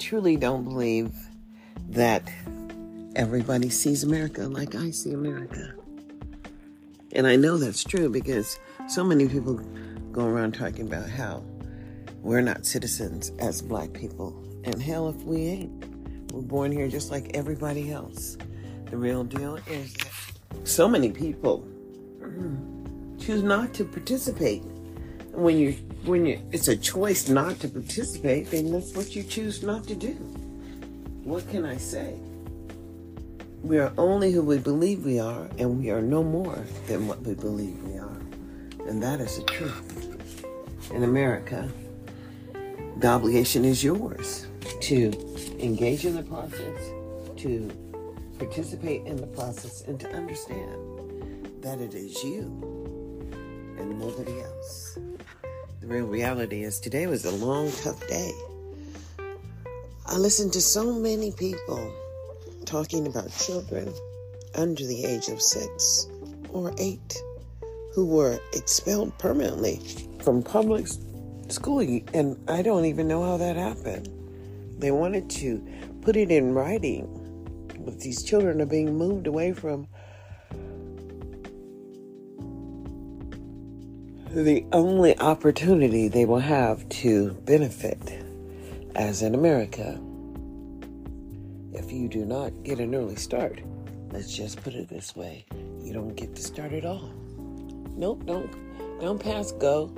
truly don't believe that everybody sees America like I see America. And I know that's true because so many people go around talking about how we're not citizens as black people. And hell, if we ain't, we're born here just like everybody else. The real deal is that so many people choose not to participate. When you when you it's a choice not to participate, then that's what you choose not to do. What can I say? We are only who we believe we are, and we are no more than what we believe we are. And that is the truth. In America, the obligation is yours to engage in the process, to participate in the process, and to understand that it is you and nobody else. Real reality is today was a long, tough day. I listened to so many people talking about children under the age of six or eight who were expelled permanently from public schooling. And I don't even know how that happened. They wanted to put it in writing, but these children are being moved away from the only opportunity they will have to benefit as in America if you do not get an early start. Let's just put it this way you don't get to start at all. Nope, don't, don't pass go.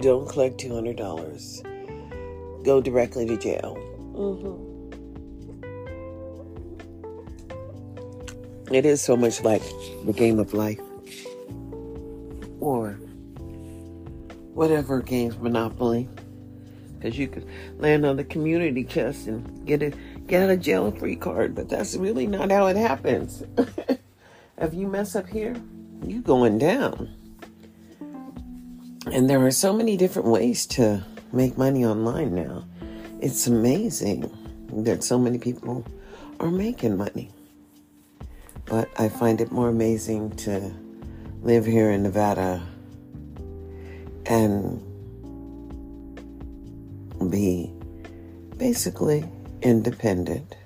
Don't collect $200. Go directly to jail. Mm-hmm. It is so much like the game of life whatever game's Monopoly. Because you could land on the community chest and get a get of jail free card, but that's really not how it happens. if you mess up here, you going down. And there are so many different ways to make money online now. It's amazing that so many people are making money. But I find it more amazing to live here in Nevada and be basically independent.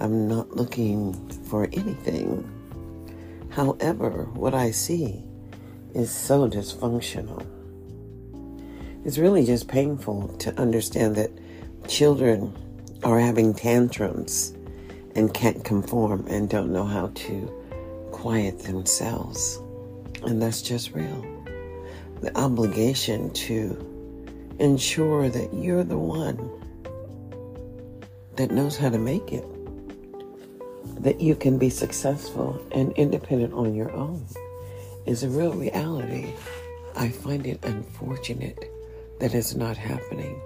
I'm not looking for anything. However, what I see is so dysfunctional. It's really just painful to understand that children are having tantrums and can't conform and don't know how to quiet themselves. And that's just real. The obligation to ensure that you're the one that knows how to make it, that you can be successful and independent on your own is a real reality. I find it unfortunate that it's not happening.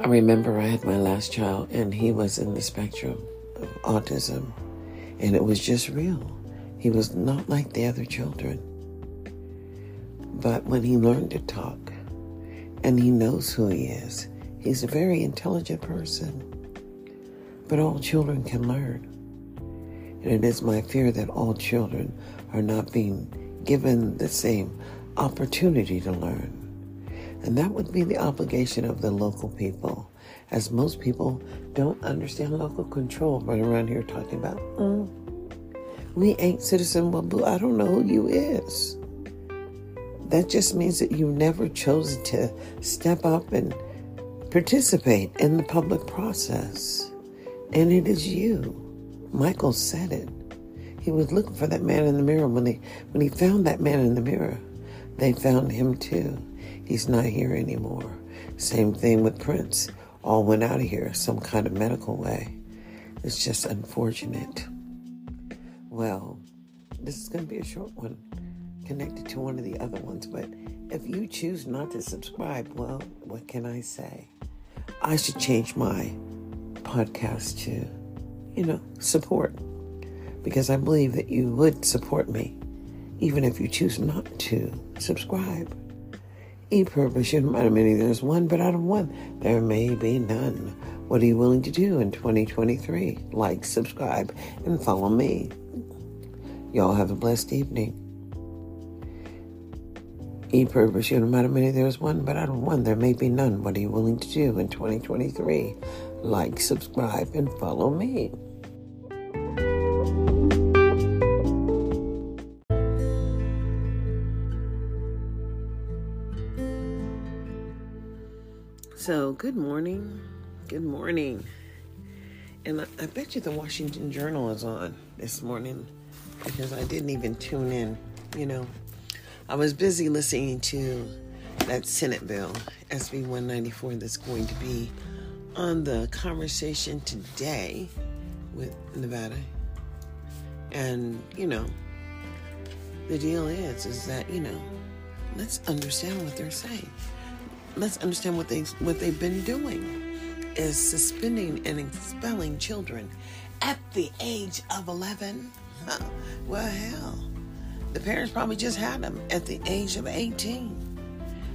I remember I had my last child and he was in the spectrum of autism and it was just real. He was not like the other children. But when he learned to talk and he knows who he is, he's a very intelligent person. But all children can learn. And it is my fear that all children are not being given the same opportunity to learn. And that would be the obligation of the local people, as most people don't understand local control, but around here talking about, mm, we ain't citizen, well, I don't know who you is. That just means that you never chosen to step up and participate in the public process. And it is you. Michael said it. He was looking for that man in the mirror. When he when he found that man in the mirror, they found him too. He's not here anymore. Same thing with Prince. All went out of here some kind of medical way. It's just unfortunate. Well, this is going to be a short one connected to one of the other ones, but if you choose not to subscribe, well, what can I say? I should change my podcast to you know, support. Because I believe that you would support me, even if you choose not to subscribe. E-purpose, you might have many. There's one, but out of one, there may be none. What are you willing to do in 2023? Like, subscribe, and follow me. Y'all have a blessed evening. E purpose, you no matter many there is one, but out of one there may be none. What are you willing to do in 2023? Like, subscribe, and follow me. So, good morning. Good morning. And I, I bet you the Washington Journal is on this morning because I didn't even tune in, you know. I was busy listening to that Senate bill, SB 194, that's going to be on the conversation today with Nevada. And, you know, the deal is, is that, you know, let's understand what they're saying. Let's understand what they what they've been doing is suspending and expelling children at the age of 11. Huh. Well, hell, the parents probably just had them at the age of 18.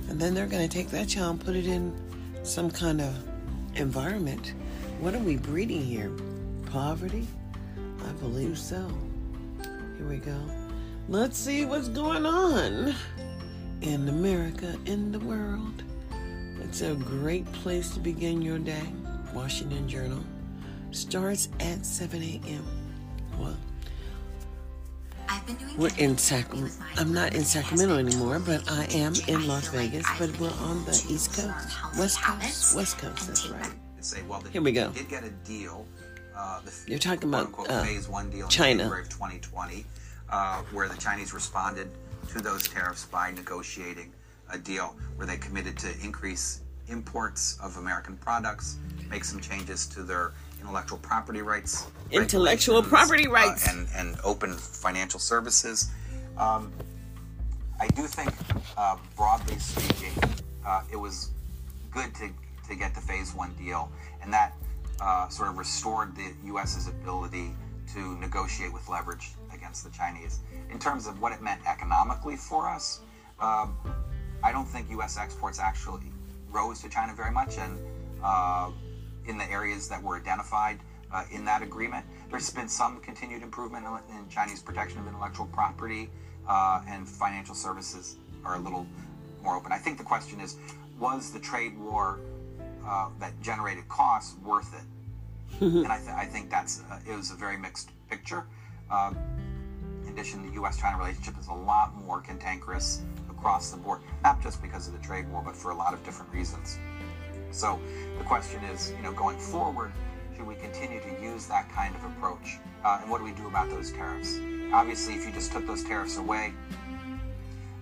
And then they're going to take that child and put it in some kind of environment. What are we breeding here? Poverty? I believe so. Here we go. Let's see what's going on in America, in the world. It's a great place to begin your day. Washington Journal starts at 7 a.m. Well, we're in Sacramento. I'm not in Sacramento anymore, but I am in Las Vegas. But we're on the East Coast, West Coast, West Coast. That's right. Here we go. Did get a deal. Uh, You're talking about uh, phase one deal China. in February of 2020, uh, where the Chinese responded to those tariffs by negotiating a deal where they committed to increase imports of American products, make some changes to their intellectual property rights, intellectual property uh, rights, uh, and and open financial services. Um, I do think, uh, broadly speaking, uh, it was good to to get the phase one deal, and that uh, sort of restored the U.S.'s ability to negotiate with leverage against the Chinese. In terms of what it meant economically for us, um, I don't think U.S. exports actually rose to China very much, and uh, in the areas that were identified uh, in that agreement. There's been some continued improvement in, in Chinese protection of intellectual property, uh, and financial services are a little more open. I think the question is was the trade war uh, that generated costs worth it? Mm-hmm. And I, th- I, think that's uh, it was a very mixed picture. Um, in addition, the U.S.-China relationship is a lot more cantankerous across the board, not just because of the trade war, but for a lot of different reasons. So the question is, you know, going forward, should we continue to use that kind of approach? Uh, and what do we do about those tariffs? Obviously, if you just took those tariffs away,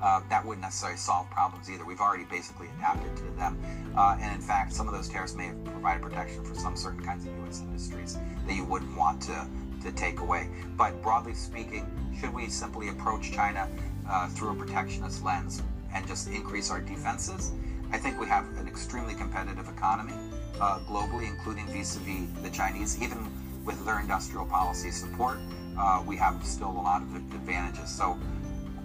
uh, that wouldn't necessarily solve problems either. We've already basically adapted to them. Uh, and in fact, some of those tariffs may have provided protection for some certain kinds of U.S. industries that you wouldn't want to, to take away. But broadly speaking, should we simply approach China uh, through a protectionist lens and just increase our defenses? I think we have an extremely competitive economy uh, globally, including vis-a-vis the Chinese. Even with their industrial policy support, uh, we have still a lot of advantages. So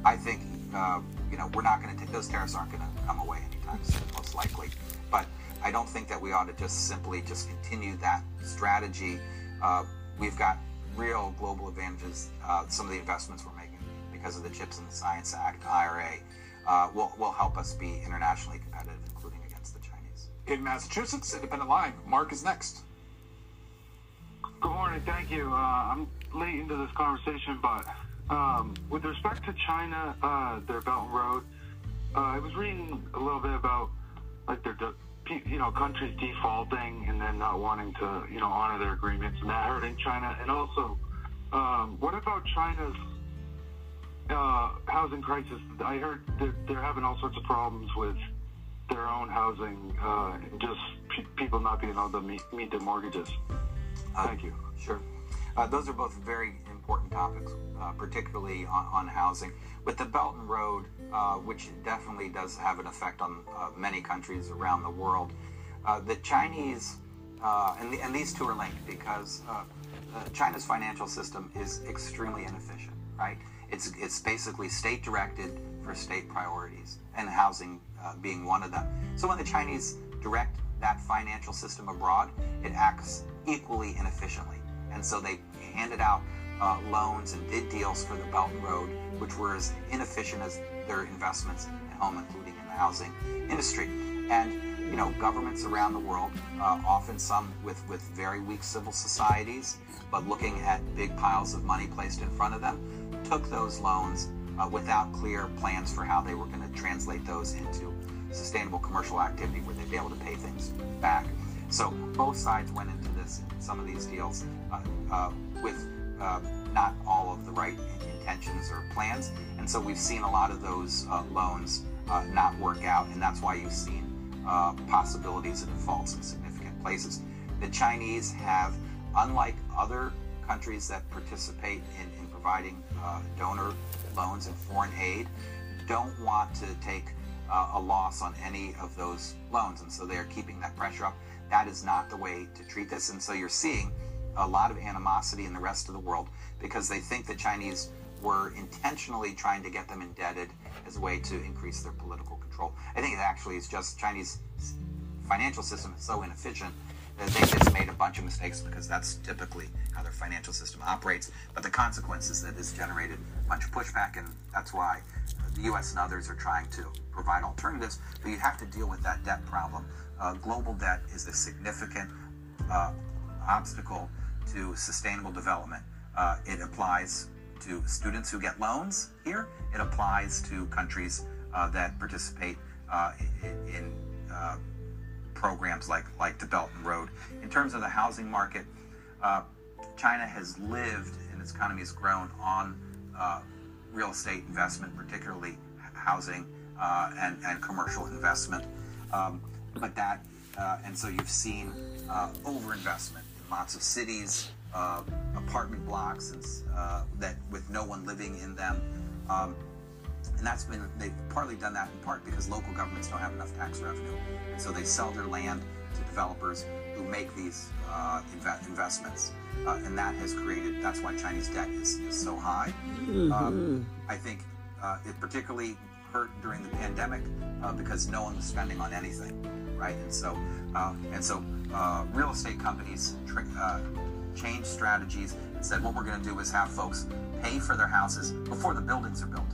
I think uh, you know we're not going to take those tariffs aren't going to come away anytime soon, most likely. But I don't think that we ought to just simply just continue that strategy. Uh, we've got real global advantages. Uh, some of the investments we're making because of the Chips and Science Act, IRA uh, will, will help us be internationally competitive, including against the Chinese. In Massachusetts, Independent Line, Mark is next. Good morning, thank you. Uh, I'm late into this conversation, but um, with respect to China, uh, their Belt and Road, uh, I was reading a little bit about like their, you know, countries defaulting and then not wanting to, you know, honor their agreements and that hurting China. And also, um, what about China's uh, housing crisis. I heard they're, they're, having all sorts of problems with their own housing, uh, just p- people not being able to meet, meet their mortgages. Uh, Thank you. Sure. Uh, those are both very important topics, uh, particularly on, on, housing. With the Belt and Road, uh, which definitely does have an effect on many countries around the world, the Chinese, and, the, and, these two are linked because China's financial system is extremely inefficient, right? It's, it's basically state directed for state priorities, and housing uh, being one of them. So when the Chinese direct that financial system abroad, it acts equally inefficiently. And so they handed out uh, loans and did deals for the Belt and Road, which were as inefficient as their investments at home, including in the housing industry. And you know, governments around the world, uh, often some with, with very weak civil societies, but looking at big piles of money placed in front of them, took those loans uh, without clear plans for how they were going to translate those into sustainable commercial activity where they'd be able to pay things back. So both sides went into this, some of these deals, uh, uh with uh, not all of the right intentions or plans. And so we've seen a lot of those uh, loans not work out, and that's why you've seen possibilities and defaults in significant places. The Chinese have, unlike other countries that participate in, in providing uh, donor loans and foreign aid, don't want to take uh, a loss on any of those loans. And so they're keeping that pressure up. That is not the way to treat this. And so you're seeing a lot of animosity in the rest of the world because they think the Chinese were intentionally trying to get them indebted as a way to increase their political control. I think it actually is just Chinese financial system is so inefficient that they just made a bunch of mistakes because that's typically how their financial system operates. But the consequence is that it's generated a bunch of pushback, and that's why the U.S. and others are trying to provide alternatives. But you have to deal with that debt problem. Uh, global debt is a significant uh, obstacle to sustainable development. Uh, it applies to students who get loans here. It applies to countries uh, that participate uh, in, uh, programs like like the Belt and Road. In terms of the housing market, uh, China has lived and its economy has grown on uh, real estate investment, particularly housing uh, and and commercial investment. Um, but that and so you've seen overinvestment in lots of cities. Uh, apartment blocks and, uh, that with no one living in them. Um, and that's been they've partly done that in part because local governments don't have enough tax revenue, and so they sell their land to developers who make these uh, inv- investments, uh, and that has created. That's why Chinese debt is, is so high. Mm-hmm. Um, I think uh, it particularly hurt during the pandemic uh, because no one was spending on anything, right? And so and so real estate companies. Changed strategies and said what we're going to do is have folks pay for their houses before the buildings are built.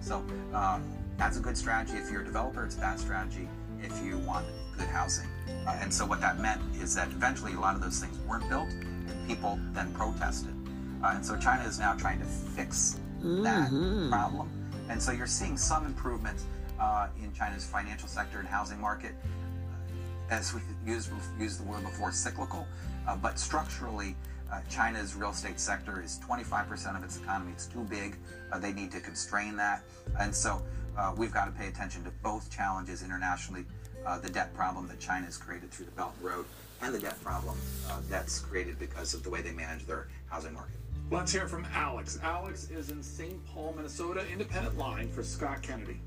So um, that's a good strategy if you're a developer. It's a bad strategy if you want good housing. Uh, and so what that meant is that eventually a lot of those things weren't built, and people then protested. Uh, and so China is now trying to fix that mm-hmm. problem. And so you're seeing some improvement uh, in China's financial sector and housing market. As we used, used the word before, cyclical. Uh, but structurally, uh, China's real estate sector is 25% of its economy. It's too big. Uh, they need to constrain that. And so uh, we've got to pay attention to both challenges internationally uh, the debt problem that China has created through the Belt and Road, and the debt problem uh, that's created because of the way they manage their housing market. Let's hear from Alex. Alex is in St. Paul, Minnesota, independent line for Scott Kennedy.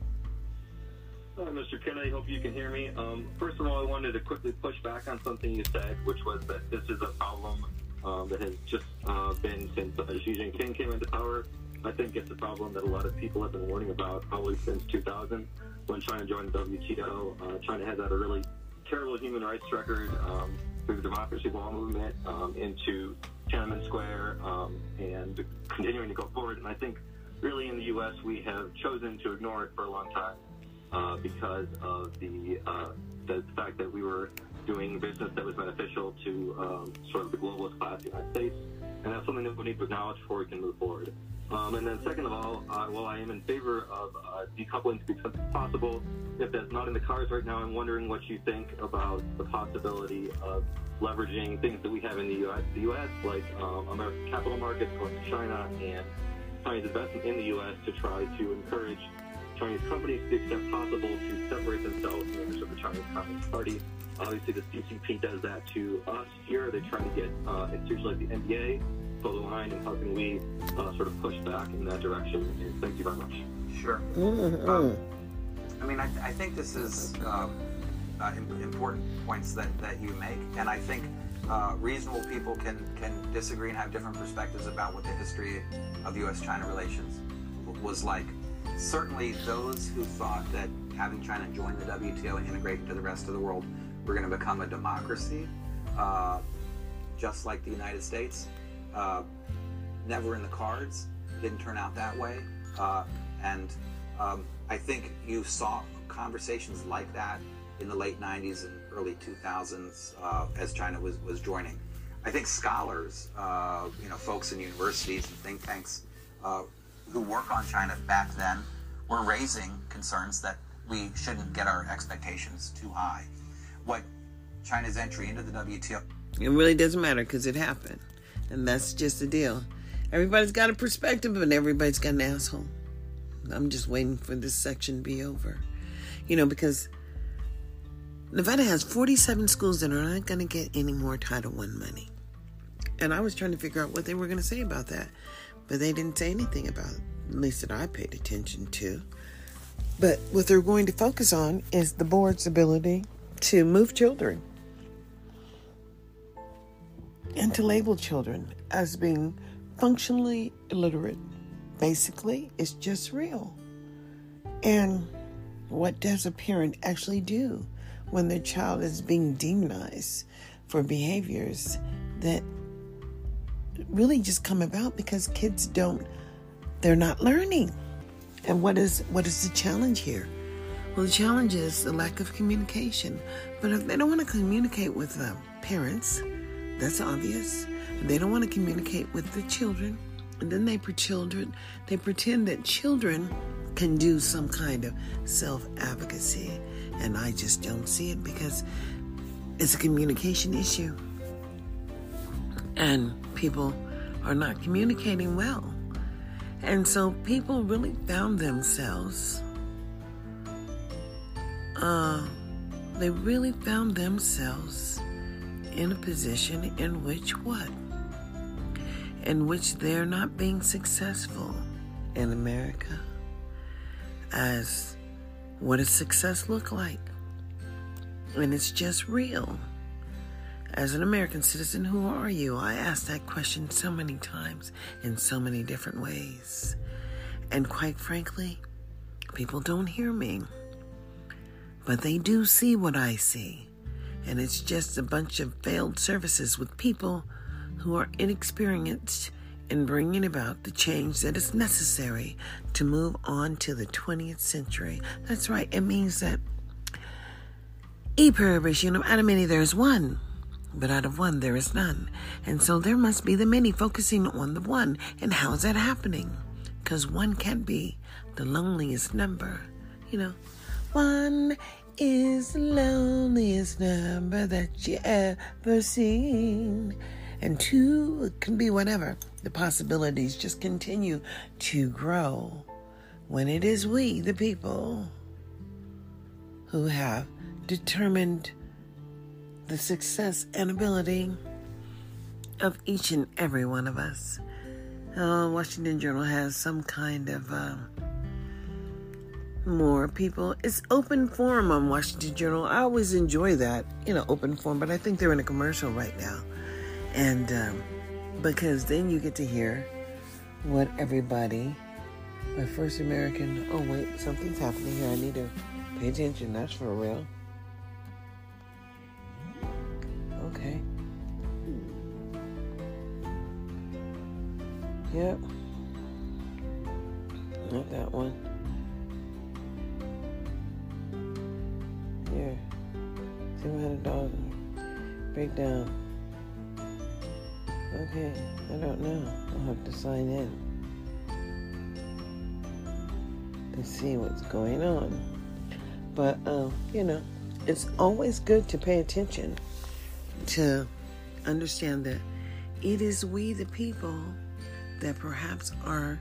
Hi, Mr. Kennedy. I hope you can hear me. Um, first of all, I wanted to quickly push back on something you said, which was that this is a problem um, that has just uh, been since uh, Xi Jinping came into power. I think it's a problem that a lot of people have been warning about probably since 2000 when China joined the WTO. Uh, China has had a really terrible human rights record um, through the Democracy Wall movement um, into Tiananmen Square um, and continuing to go forward. And I think really in the U.S. we have chosen to ignore it for a long time uh, because of the, uh, the fact that we were doing business that was beneficial to um, sort of the globalist class of the United States. And that's something that we need to acknowledge before we can move forward. Um, and then second of all, uh, while I am in favor of uh, decoupling to the extent possible, if that's not in the cards right now, I'm wondering what you think about the possibility of leveraging things that we have in the U.S., the U.S. like um, American capital markets going to China and Chinese investment in the U.S. to try to encourage Chinese companies to the extent possible to separate themselves from members of the Chinese Communist Party Obviously, the CCP does that to us here. They try to get uh, institutions like the NBA pull the line, and how can we uh, sort of push back in that direction? And thank you very much. Sure. Mm-hmm. Um, I mean, I, I, think this is um, uh, important points that, that you make, and I think uh, reasonable people can can disagree and have different perspectives about what the history of U.S.-China relations was like. Certainly, those who thought that having China join the WTO and integrate into the rest of the world we're going to become a democracy, uh, just like the United States, uh, never in the cards. Didn't turn out that way. Uh, and um, I think you saw conversations like that in the late 90s and early 2000s uh, as China was, was joining. I think scholars, uh, you know, folks in universities and think tanks uh, who work on China back then were raising concerns that we shouldn't get our expectations too high. What China's entry into the WTO. It really doesn't matter because it happened. And that's just the deal. Everybody's got a perspective, but everybody's got an asshole. I'm just waiting for this section to be over. You know, because Nevada has 47 schools that are not going to get any more Title I money. And I was trying to figure out what they were going to say about that. But they didn't say anything about it, at least that I paid attention to. But what they're going to focus on is the board's ability to move children and to label children as being functionally illiterate. Basically, it's just real. And what does a parent actually do when their child is being demonized for behaviors that really just come about because kids don't they're not learning. And what is what is the challenge here? Well, the challenge is the lack of communication. But if they don't want to communicate with the parents, that's obvious. They don't want to communicate with the children. And then they children, they pretend that children can do some kind of self-advocacy. And I just don't see it because it's a communication issue. And people are not communicating well. And so people really found themselves, uh, they really found themselves in a position in which what? In which they're not being successful in America as what does success look like? And it's just real. As an American citizen, who are you? I ask that question so many times in so many different ways. And quite frankly, people don't hear me. But they do see what I see. And it's just a bunch of failed services with people who are inexperienced in bringing about the change that is necessary to move on to the 20th century. That's right, it means that E pluribus unum, out of many there is one, but out of one there is none. And so there must be the many focusing on the one. And how is that happening? Because one can't be the loneliest number. You know, one is the loneliest number that you ever seen. And two can be whatever. The possibilities just continue to grow when it is we, the people, who have determined the success and ability of each and every one of us. Uh, Washington Journal has some kind of uh, more people. It's open forum on Washington Journal. I always enjoy that, you know, open forum, but I think they're in a commercial right now. And um, because then you get to hear what everybody, my first American, oh wait, something's happening here. I need to pay attention. That's for real. Yep. Not that one. Here. See what had a dog breakdown. Okay, I don't know. I'll have to sign in to see what's going on. But, uh, you know, it's always good to pay attention to understand that it is we, the people, that perhaps are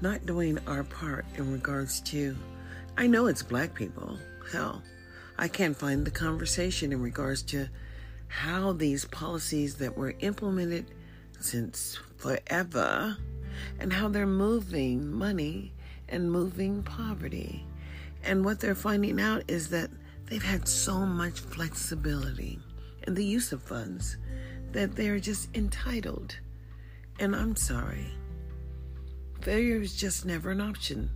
not doing our part in regards to. I know it's black people. Hell, I can't find the conversation in regards to how these policies that were implemented since forever and how they're moving money and moving poverty. And what they're finding out is that they've had so much flexibility in the use of funds that they're just entitled. And I'm sorry. Failure is just never an option.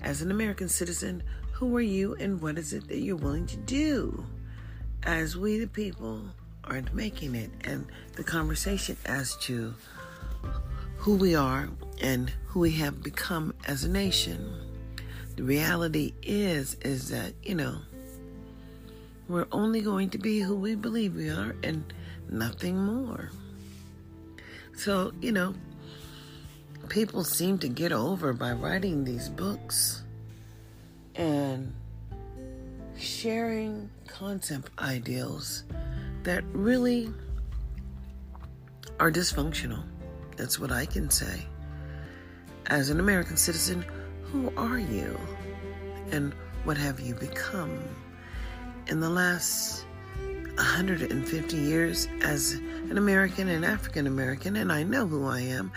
As an American citizen, who are you and what is it that you're willing to do? As we, the people, aren't making it. And the conversation as to who we are and who we have become as a nation. The reality is is that, you know, we're only going to be who we believe we are and nothing more. So, you know, people seem to get over by writing these books and sharing concept ideals that really are dysfunctional. That's what I can say. As an American citizen, who are you? And what have you become? In the last 150 years as an American and African American, and I know who I am,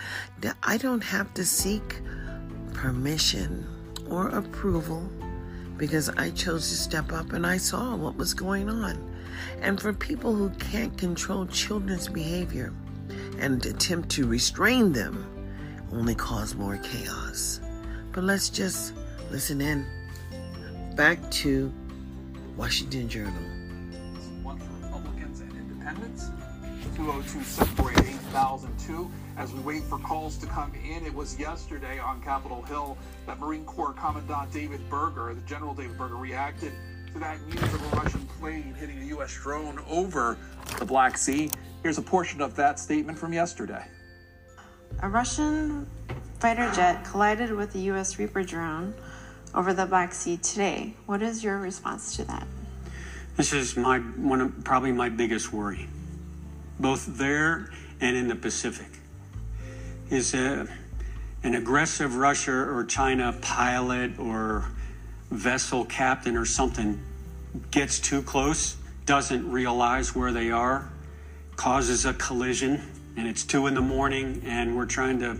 I don't have to seek permission or approval because I chose to step up and I saw what was going on. And for people who can't control children's behavior and attempt to restrain them, only cause more chaos. But let's just listen in. Back to Washington Journal. For Republicans and Independents. 202 748 8002. As we wait for calls to come in, it was yesterday on Capitol Hill that Marine Corps Commandant David Berger, the General David Berger, reacted to that news of a Russian plane hitting a U.S. drone over the Black Sea. Here's a portion of that statement from yesterday. A Russian fighter jet collided with a U.S. Reaper drone over the Black Sea today. What is your response to that? This is my one of probably my biggest worry, both there and in the Pacific is a, an aggressive Russia or China pilot or vessel captain or something gets too close, doesn't realize where they are, causes a collision, and it's two in the morning, and we're trying to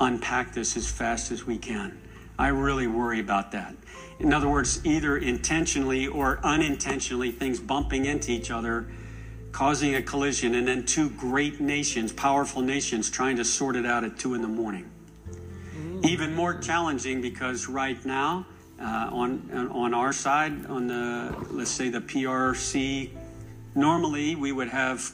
unpack this as fast as we can. I really worry about that. In other words, either intentionally or unintentionally, things bumping into each other causing a collision, and then two great nations, powerful nations, trying to sort it out at two in the morning. Mm. Even more challenging because right now, uh, on on our side, on the let's say the PRC, normally we would have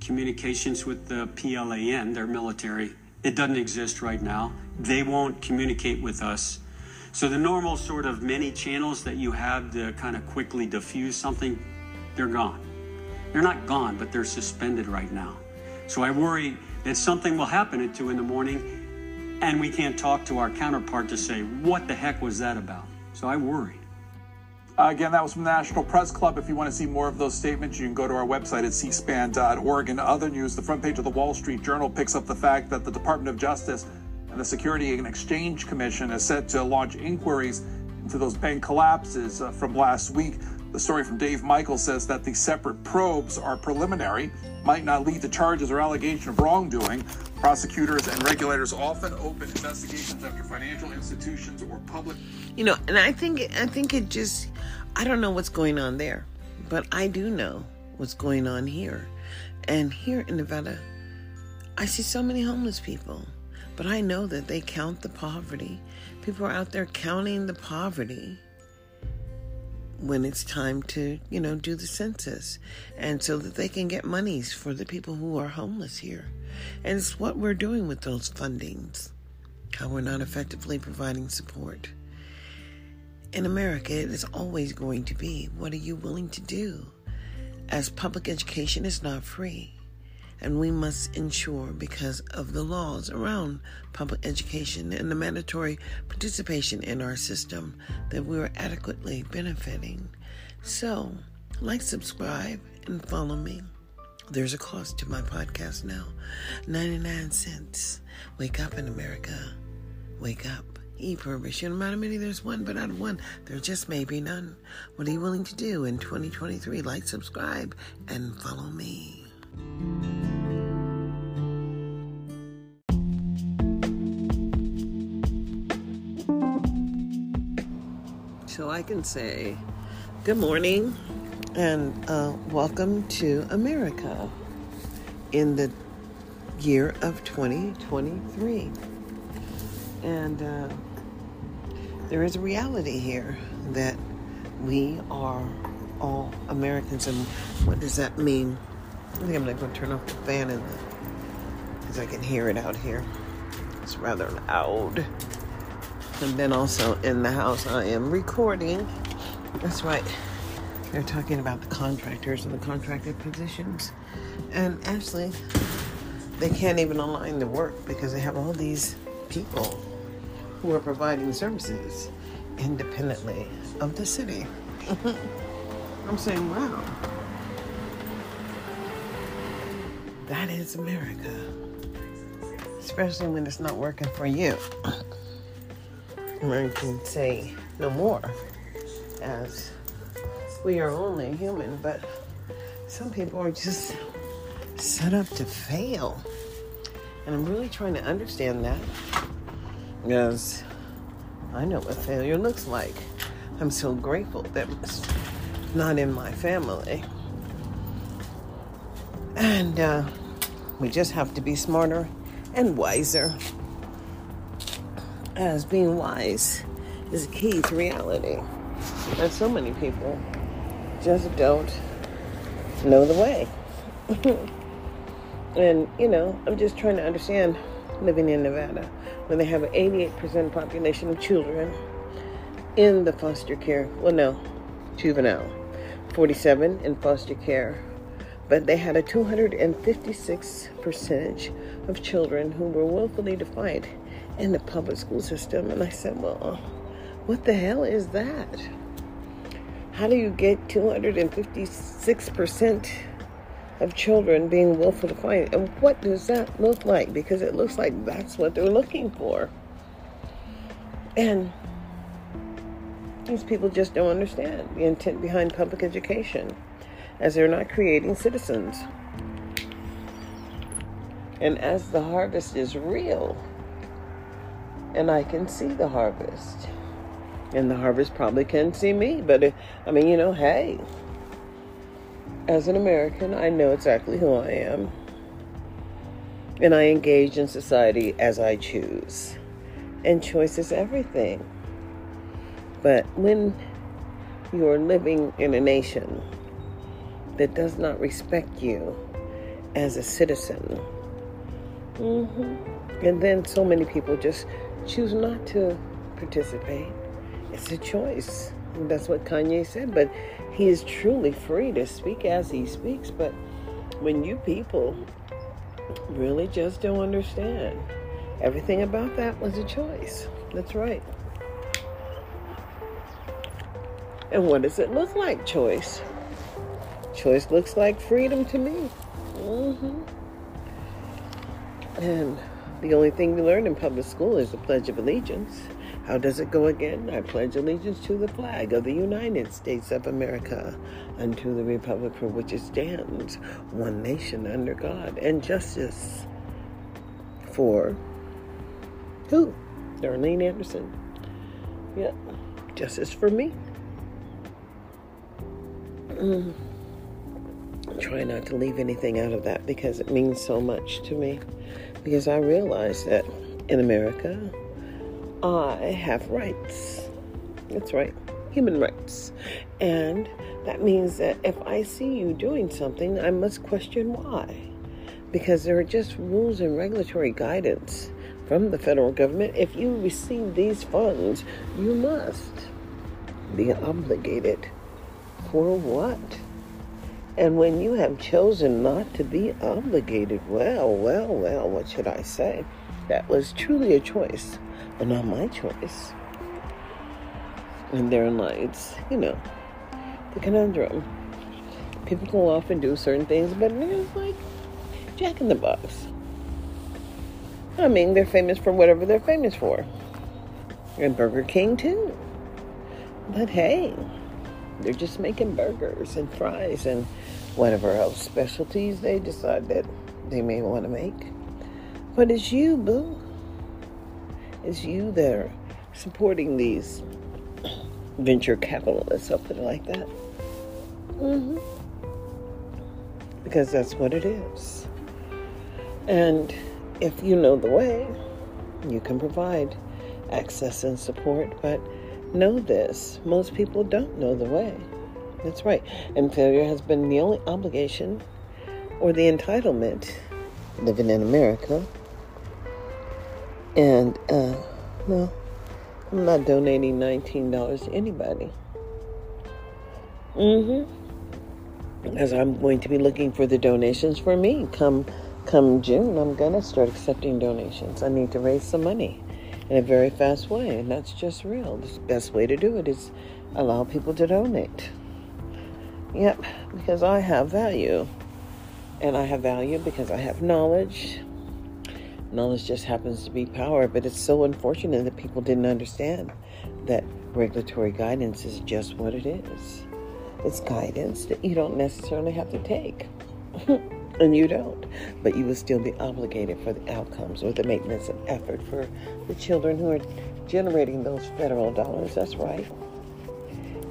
communications with the PLAN, their military. It doesn't exist right now. They won't communicate with us. So the normal sort of many channels that you have to kind of quickly diffuse something, they're gone. They're not gone, but they're suspended right now. So I worry that something will happen at two in the morning and we can't talk to our counterpart to say, what the heck was that about? So I worry. Uh, again, that was from the National Press Club. If you want to see more of those statements, you can go to our website at cspan.org. In other news, the front page of the Wall Street Journal picks up the fact that the Department of Justice and the Security and Exchange Commission is set to launch inquiries into those bank collapses uh, from last week. The story from Dave Michael says that the separate probes are preliminary, might not lead to charges or allegation of wrongdoing. Prosecutors and regulators often open investigations after financial institutions or public. You know, and I think I think it just I don't know what's going on there, but I do know what's going on here. And here in Nevada, I see so many homeless people, but I know that they count the poverty. People are out there counting the poverty when it's time to, you know, do the census and so that they can get monies for the people who are homeless here. And it's what we're doing with those fundings, how we're not effectively providing support. In America, it is always going to be what are you willing to do? As public education is not free, and we must ensure, because of the laws around public education and the mandatory participation in our system, that we are adequately benefiting. So, like, subscribe, and follow me. There's a cost to my podcast now 99 cents. Wake up in America. Wake up. E-purpose. You know, not many there's one, but out of one, there just may be none. What are you willing to do in 2023? Like, subscribe, and follow me. I can say good morning and uh, welcome to America in the year of 2023. And uh, there is a reality here that we are all Americans. And what does that mean? I think I'm going to turn off the fan in the because I can hear it out here. It's rather loud. And then also in the house, I am recording. That's right. They're talking about the contractors and the contracted positions. And actually, they can't even align the work because they have all these people who are providing services independently of the city. I'm saying, wow. That is America. Especially when it's not working for you. American can say no more as we are only human, but some people are just set up to fail. And I'm really trying to understand that because I know what failure looks like. I'm so grateful that it's not in my family. And uh, we just have to be smarter and wiser. As being wise is key to reality. And so many people just don't know the way. and, you know, I'm just trying to understand living in Nevada when they have an 88% population of children in the foster care. Well, no, juvenile. 47 in foster care. But they had a 256 percentage of children who were willfully defiant in the public school system. And I said, well, uh, what the hell is that? How do you get 256% of children being willful defiant? And what does that look like? Because it looks like that's what they're looking for. And these people just don't understand the intent behind public education, as they're not creating citizens. And as the harvest is real, and I can see the harvest and the harvest probably can see me. But it, I mean, you know, hey, as an American, I know exactly who I am. And I engage in society as I choose. And choice is everything. But when you're living in a nation that does not respect you as a citizen, mm-hmm, and then so many people just choose not to participate it's a choice. That's what Kanye said. But he is truly free to speak as he speaks. But when you people really just don't understand, everything about that was a choice. That's right. And what does it look like, choice? Choice looks like freedom to me. Mm-hmm. And the only thing we learn in public school is the Pledge of Allegiance. How does it go again? I pledge allegiance to the flag of the United States of America and to the republic for which it stands, one nation under God, and justice for who? Darlene Anderson. Yep, justice for me. Mm. Try not to leave anything out of that because it means so much to me. Because I realize that in America, I have rights. That's right, human rights. And that means that if I see you doing something, I must question why. Because there are just rules and regulatory guidance from the federal government. If you receive these funds, you must be obligated. For what? And when you have chosen not to be obligated, well, well, well, what should I say? That was truly a choice but not my choice. And therein lies, you know, the conundrum. People go off and do certain things, but it's like Jack in the Box. I mean, they're famous for whatever they're famous for. And Burger King, too. But hey, they're just making burgers and fries and whatever else specialties they decide that they may want to make. But it's you, boo. It's you that are supporting these venture capitalists, I'll like that. Mm-hmm. Because that's what it is. And if you know the way, you can provide access and support. But know this most people don't know the way. That's right. And failure has been the only obligation or the entitlement living in America. And, uh, no, I'm not donating $19 to anybody. Mm-hmm. As I'm going to be looking for the donations for me. Come, come June, I'm gonna start accepting donations. I need to raise some money in a very fast way, and that's just real. The best way to do it is allow people to donate. Yep, because I have value. And I have value because I have knowledge. Knowledge just happens to be power, but it's so unfortunate that people didn't understand that regulatory guidance is just what it is. It's guidance that you don't necessarily have to take. and you don't. But you will still be obligated for the outcomes or the maintenance of effort for the children who are generating those federal dollars. That's right.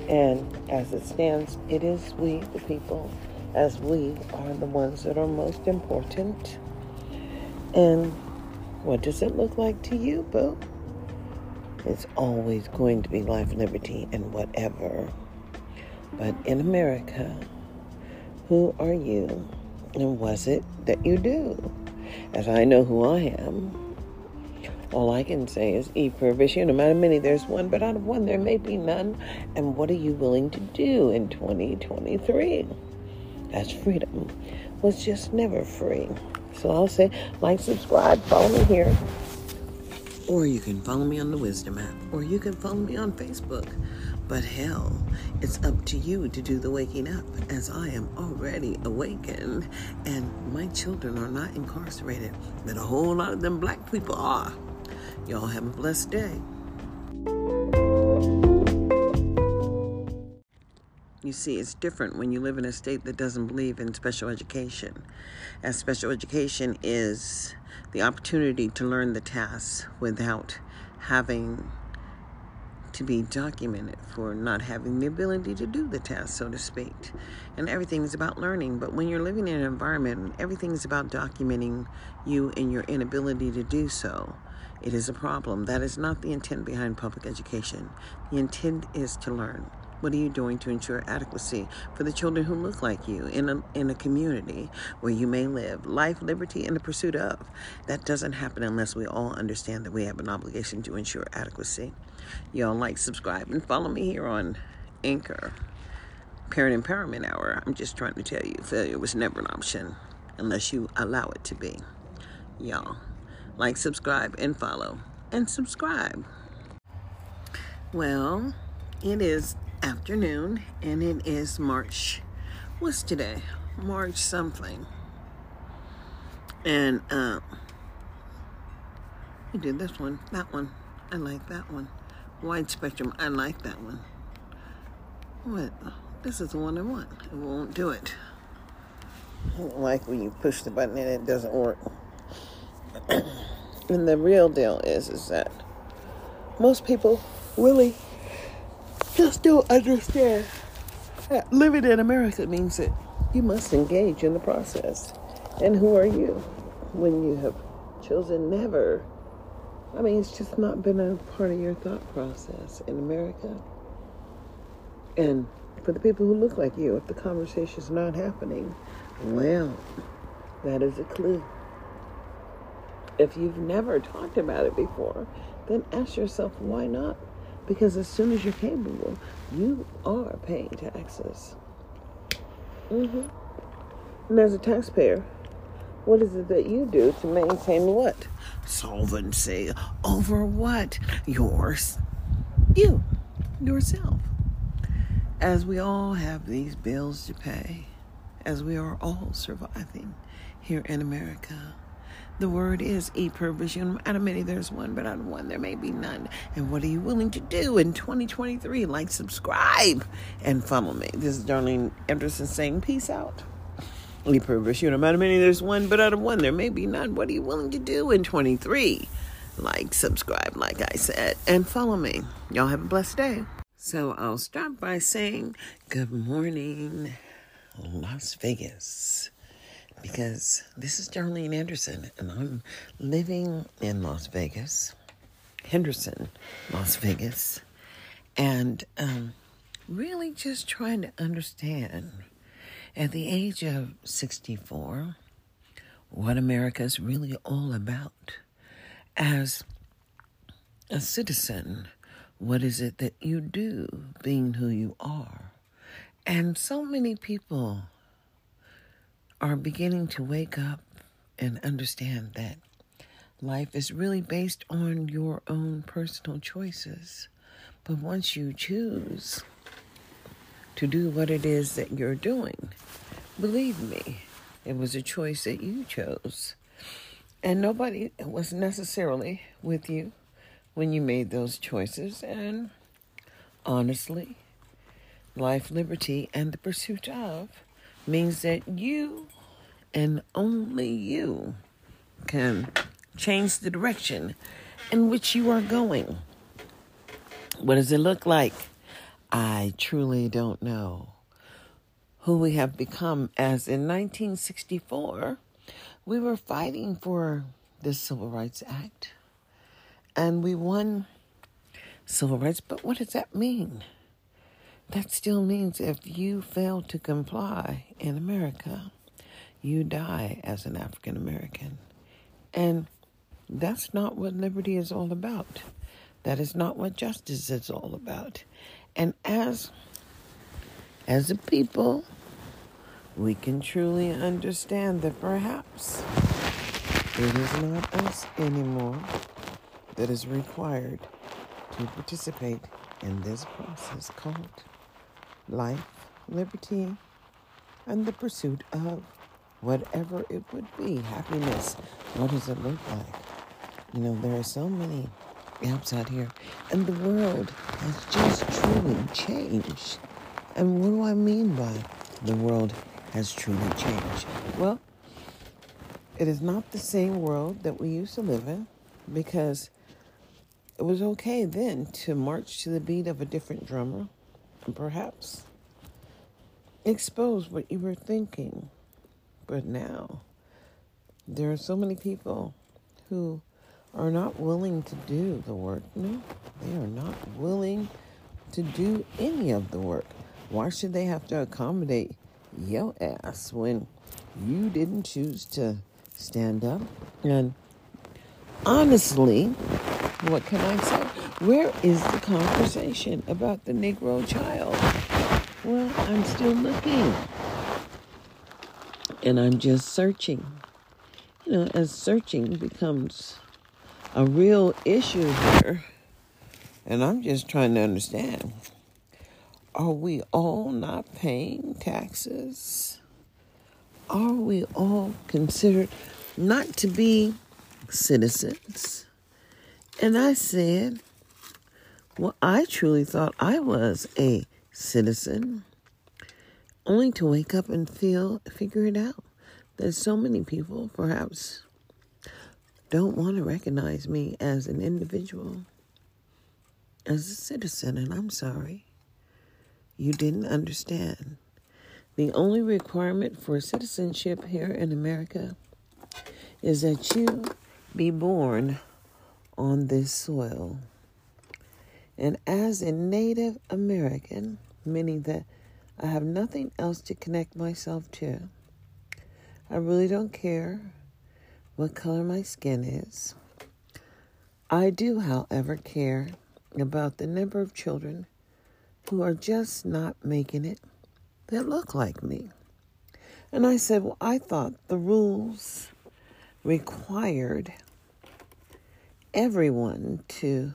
And as it stands, it is we, the people, as we are the ones that are most important. And what does it look like to you, Boo? It's always going to be life, liberty, and whatever. But in America, who are you? And was it that you do? As I know who I am, all I can say is e pluribus. No matter many, there's one, but out of one, there may be none. And what are you willing to do in 2023? That's freedom was just never free. So I'll say, like, subscribe, follow me here. Or you can follow me on the Wisdom app, or you can follow me on Facebook. But hell, it's up to you to do the waking up, as I am already awakened, and my children are not incarcerated, but a whole lot of them black people are. Y'all have a blessed day. You see, it's different when you live in a state that doesn't believe in special education, as special education is the opportunity to learn the tasks without having to be documented for not having the ability to do the task, so to speak. And everything is about learning. But when you're living in an environment, and everything is about documenting you and your inability to do so. It is a problem. That is not the intent behind public education. The intent is to learn. What are you doing to ensure adequacy for the children who look like you in a, in a community where you may live? Life, liberty, and the pursuit of. That doesn't happen unless we all understand that we have an obligation to ensure adequacy. Y'all like, subscribe, and follow me here on Anchor. Parent Empowerment Hour. I'm just trying to tell you, failure was never an option unless you allow it to be. Y'all, like, subscribe, and follow. And subscribe. Well, it is afternoon and it is March. What's today? March something. And uh, we did this one, that one. I like that one. Wide spectrum, I like that one. What? This is the one I want. It won't do it. I don't like when you push the button and it doesn't work. and the real deal is, is that most people really just don't understand that living in America means that you must engage in the process. And who are you when you have chosen never? I mean, it's just not been a part of your thought process in America. And for the people who look like you, if the conversation's not happening, well, that is a clue. If you've never talked about it before, then ask yourself why not? Because as soon as you're capable, you are paying taxes. Mm-hmm. And as a taxpayer, what is it that you do to maintain what? Solvency over what? Yours. You. Yourself. As we all have these bills to pay, as we are all surviving here in America, the word is e pluribus. Out of many, there's one, but out of one, there may be none. And what are you willing to do in 2023? Like, subscribe, and follow me. This is Darlene Anderson saying, Peace out. E pluribus. Out of many, there's one, but out of one, there may be none. What are you willing to do in 23? Like, subscribe, like I said, and follow me. Y'all have a blessed day. So I'll start by saying, Good morning, Las Vegas because this is Darlene Anderson, and I'm living in Las Vegas, Henderson, Las Vegas, and um, really just trying to understand at the age of 64 what America is really all about. As a citizen, what is it that you do being who you are? And so many people are beginning to wake up and understand that life is really based on your own personal choices. But once you choose to do what it is that you're doing, believe me, it was a choice that you chose. And nobody was necessarily with you when you made those choices. And honestly, life, liberty, and the pursuit of means that you and only you can change the direction in which you are going. What does it look like? I truly don't know. Who we have become, as in 1964, we were fighting for the Civil Rights Act and we won civil rights. But what does that mean? That still means if you fail to comply in America, you die as an African American. And that's not what liberty is all about. That is not what justice is all about. And as as a people, we can truly understand that perhaps it is not us anymore that is required to participate in this process called life, liberty, and the pursuit of whatever it would be happiness. What does it look like? You know, there are so many apps out here, and the world has just truly changed. And what do I mean by the world has truly changed? Well, it is not the same world that we used to live in because it was okay then to march to the beat of a different drummer and perhaps expose what you were thinking. But now, there are so many people who are not willing to do the work. No, they are not willing to do any of the work. Why should they have to accommodate your ass when you didn't choose to stand up? And honestly, what can I say? Where is the conversation about the Negro child? Well, I'm still looking. And I'm just searching. You know, as searching becomes a real issue here, and I'm just trying to understand are we all not paying taxes? Are we all considered not to be citizens? And I said, Well, I truly thought I was a citizen, only to wake up and feel, figure it out. That so many people perhaps don't want to recognize me as an individual, as a citizen, and I'm sorry. You didn't understand. The only requirement for citizenship here in America is that you be born on this soil. And as a Native American, meaning that I have nothing else to connect myself to, I really don't care what color my skin is. I do, however, care about the number of children who are just not making it that look like me. And I said, Well, I thought the rules required everyone to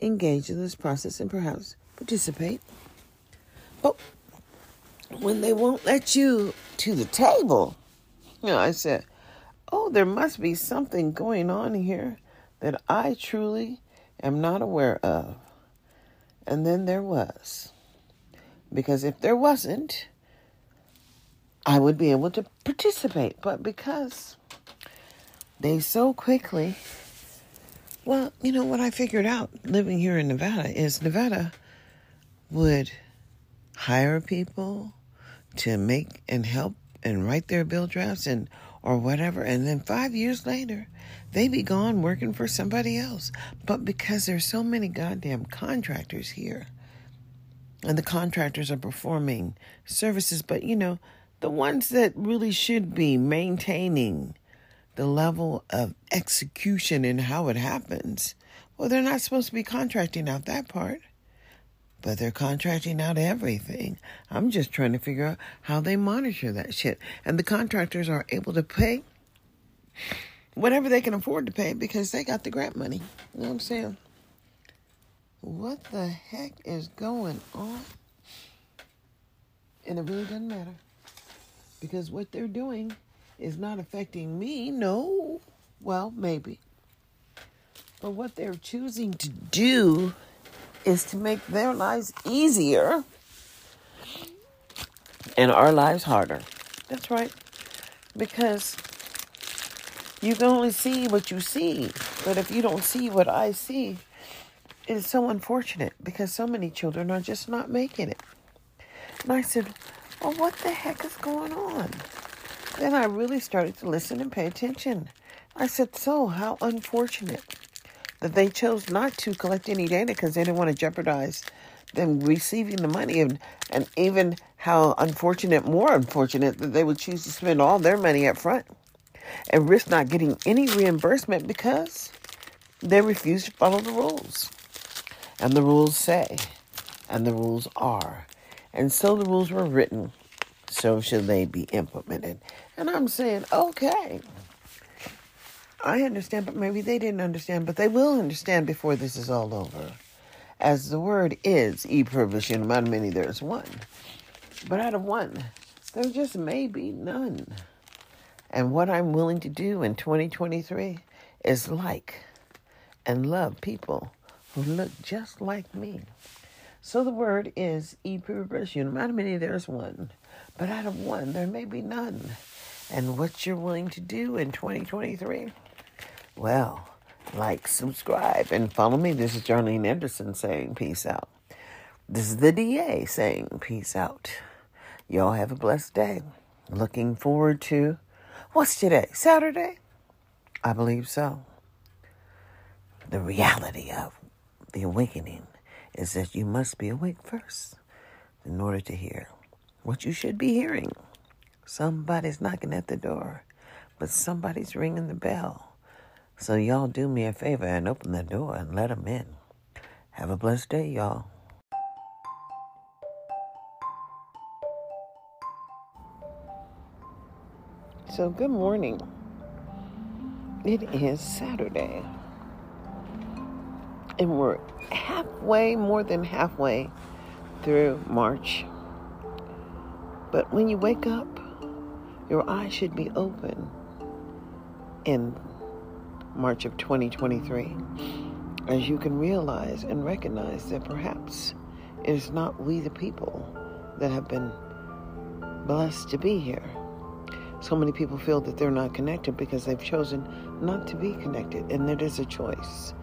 engage in this process and perhaps participate. But when they won't let you to the table, you know, I said, Oh, there must be something going on here that I truly am not aware of. And then there was. Because if there wasn't, I would be able to participate. But because they so quickly well, you know what I figured out living here in Nevada is Nevada would hire people to make and help and write their bill drafts and or whatever and then 5 years later they be gone working for somebody else. But because there's so many goddamn contractors here and the contractors are performing services but you know the ones that really should be maintaining the level of execution and how it happens, well, they're not supposed to be contracting out that part. But they're contracting out everything. I'm just trying to figure out how they monitor that shit. And the contractors are able to pay whatever they can afford to pay because they got the grant money. You know what I'm saying? What the heck is going on? And it really doesn't matter. Because what they're doing is not affecting me. No. Well, maybe. But what they're choosing to do is to make their lives easier and our lives harder. That's right. Because you can only see what you see. But if you don't see what I see, it is so unfortunate because so many children are just not making it. And I said, Well, what the heck is going on? Then I really started to listen and pay attention. I said, So, how unfortunate that they chose not to collect any data because they didn't want to jeopardize them receiving the money and, and even how unfortunate, more unfortunate, that they would choose to spend all their money up front and risk not getting any reimbursement because they refuse to follow the rules. And the rules say, and the rules are. And so the rules were written, so should they be implemented. And I'm saying, okay. I understand, but maybe they didn't understand, but they will understand before this is all over. As the word is, e unum, out of many there's one. But out of one, there just may be none. And what I'm willing to do in 2023 is like and love people who look just like me. So the word is e pluribus out of many there's one. But out of one, there may be none. And what you're willing to do in 2023 well, like, subscribe, and follow me. This is Darlene Anderson saying peace out. This is the DA saying peace out. Y'all have a blessed day. Looking forward to what's today? Saturday? I believe so. The reality of the awakening is that you must be awake first in order to hear what you should be hearing. Somebody's knocking at the door, but somebody's ringing the bell. So y'all do me a favor and open the door and let them in. Have a blessed day, y'all. So, good morning. It is Saturday. And we're halfway, more than halfway through March. But when you wake up, your eyes should be open and March of 2023, as you can realize and recognize that perhaps it is not we the people that have been blessed to be here. So many people feel that they're not connected because they've chosen not to be connected, and it is a choice.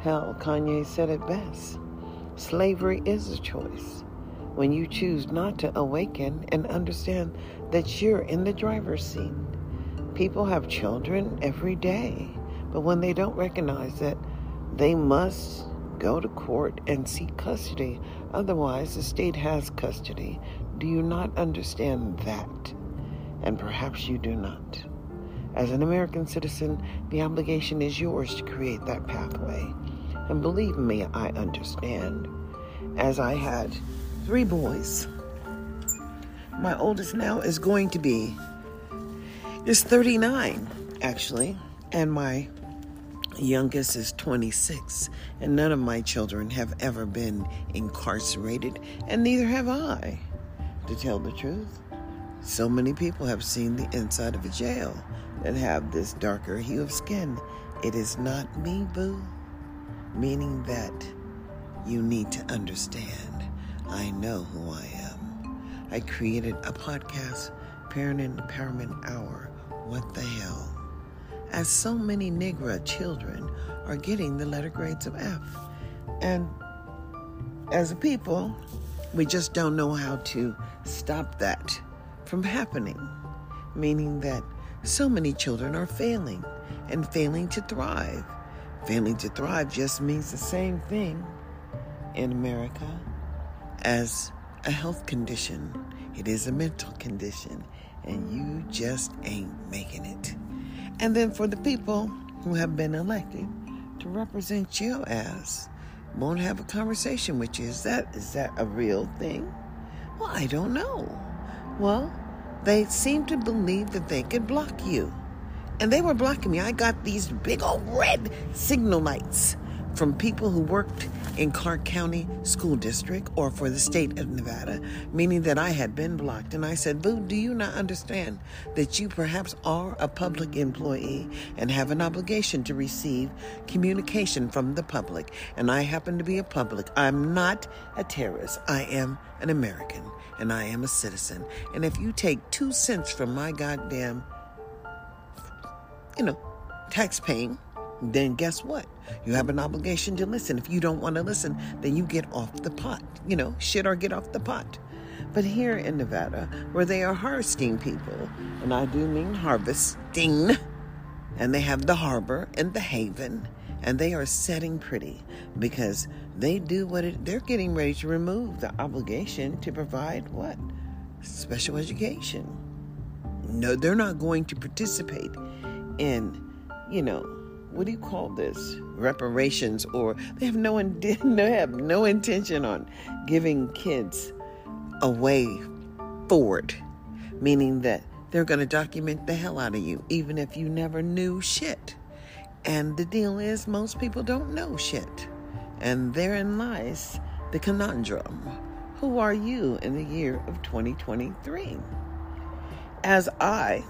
Hell, Kanye said it best slavery is a choice. When you choose not to awaken and understand that you're in the driver's seat, people have children every day. But when they don't recognize that they must go to court and seek custody, otherwise, the state has custody. Do you not understand that? And perhaps you do not. As an American citizen, the obligation is yours to create that pathway. And believe me, I understand. As I had three boys, my oldest now is going to be is 39 actually and my youngest is 26, and none of my children have ever been incarcerated, and neither have I, to tell the truth. So many people have seen the inside of a jail that have this darker hue of skin. It is not me, boo. Meaning that you need to understand I know who I am. I created a podcast, Parent Empowerment Hour. What the hell? As so many Negra children are getting the letter grades of F. And as a people, we just don't know how to stop that from happening, meaning that so many children are failing and failing to thrive. Failing to thrive just means the same thing in America as a health condition, it is a mental condition, and you just ain't making it. And then for the people who have been elected to represent your ass, won't have a conversation with you. Is that is that a real thing? Well, I don't know. Well, they seem to believe that they could block you. And they were blocking me. I got these big old red signal lights from people who worked in Clark County School District or for the state of Nevada, meaning that I had been blocked. And I said, Boo, do you not understand that you perhaps are a public employee and have an obligation to receive communication from the public? And I happen to be a public. I'm not a terrorist. I am an American and I am a citizen. And if you take two cents from my goddamn, you know, tax paying, then guess what? You have an obligation to listen. If you don't want to listen, then you get off the pot. You know, shit or get off the pot. But here in Nevada, where they are harvesting people, and I do mean harvesting, and they have the harbor and the haven, and they are setting pretty because they do what it, they're getting ready to remove the obligation to provide what? Special education. No, they're not going to participate in, you know, what do you call this? Reparations, or they have no they have no intention on giving kids a way forward, meaning that they're going to document the hell out of you, even if you never knew shit. And the deal is, most people don't know shit, and therein lies the conundrum. Who are you in the year of 2023? As I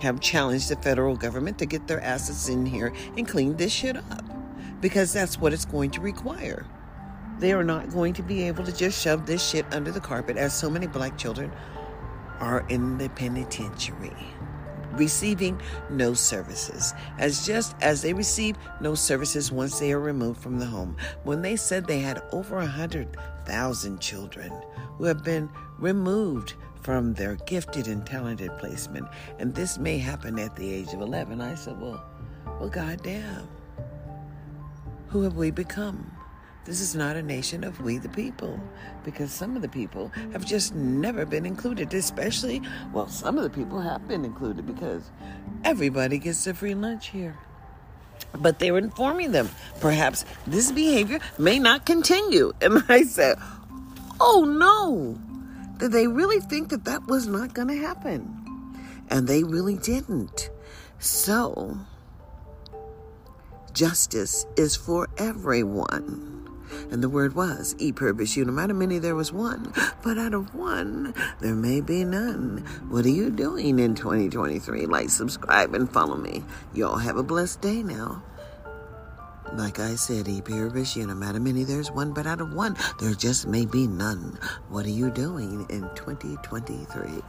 have challenged the federal government to get their assets in here and clean this shit up because that's what it's going to require. They are not going to be able to just shove this shit under the carpet as so many black children are in the penitentiary receiving no services as just as they receive no services once they are removed from the home when they said they had over a hundred thousand children who have been removed from their gifted and talented placement. And this may happen at the age of 11. I said, well, well, goddamn. Who have we become? This is not a nation of we the people because some of the people have just never been included, especially, well, some of the people have been included because everybody gets a free lunch here. But they were informing them perhaps this behavior may not continue. And I said, oh no, did they really think that that was not going to happen? And they really didn't. So, justice is for everyone. And the word was, e pluribus unum. Out of many there was one, but out of one there may be none. What are you doing in 2023? Like, subscribe, and follow me. Y'all have a blessed day now. Like I said, E pluribus unum. Out of many there's one, but out of one there just may be none. What are you doing in 2023?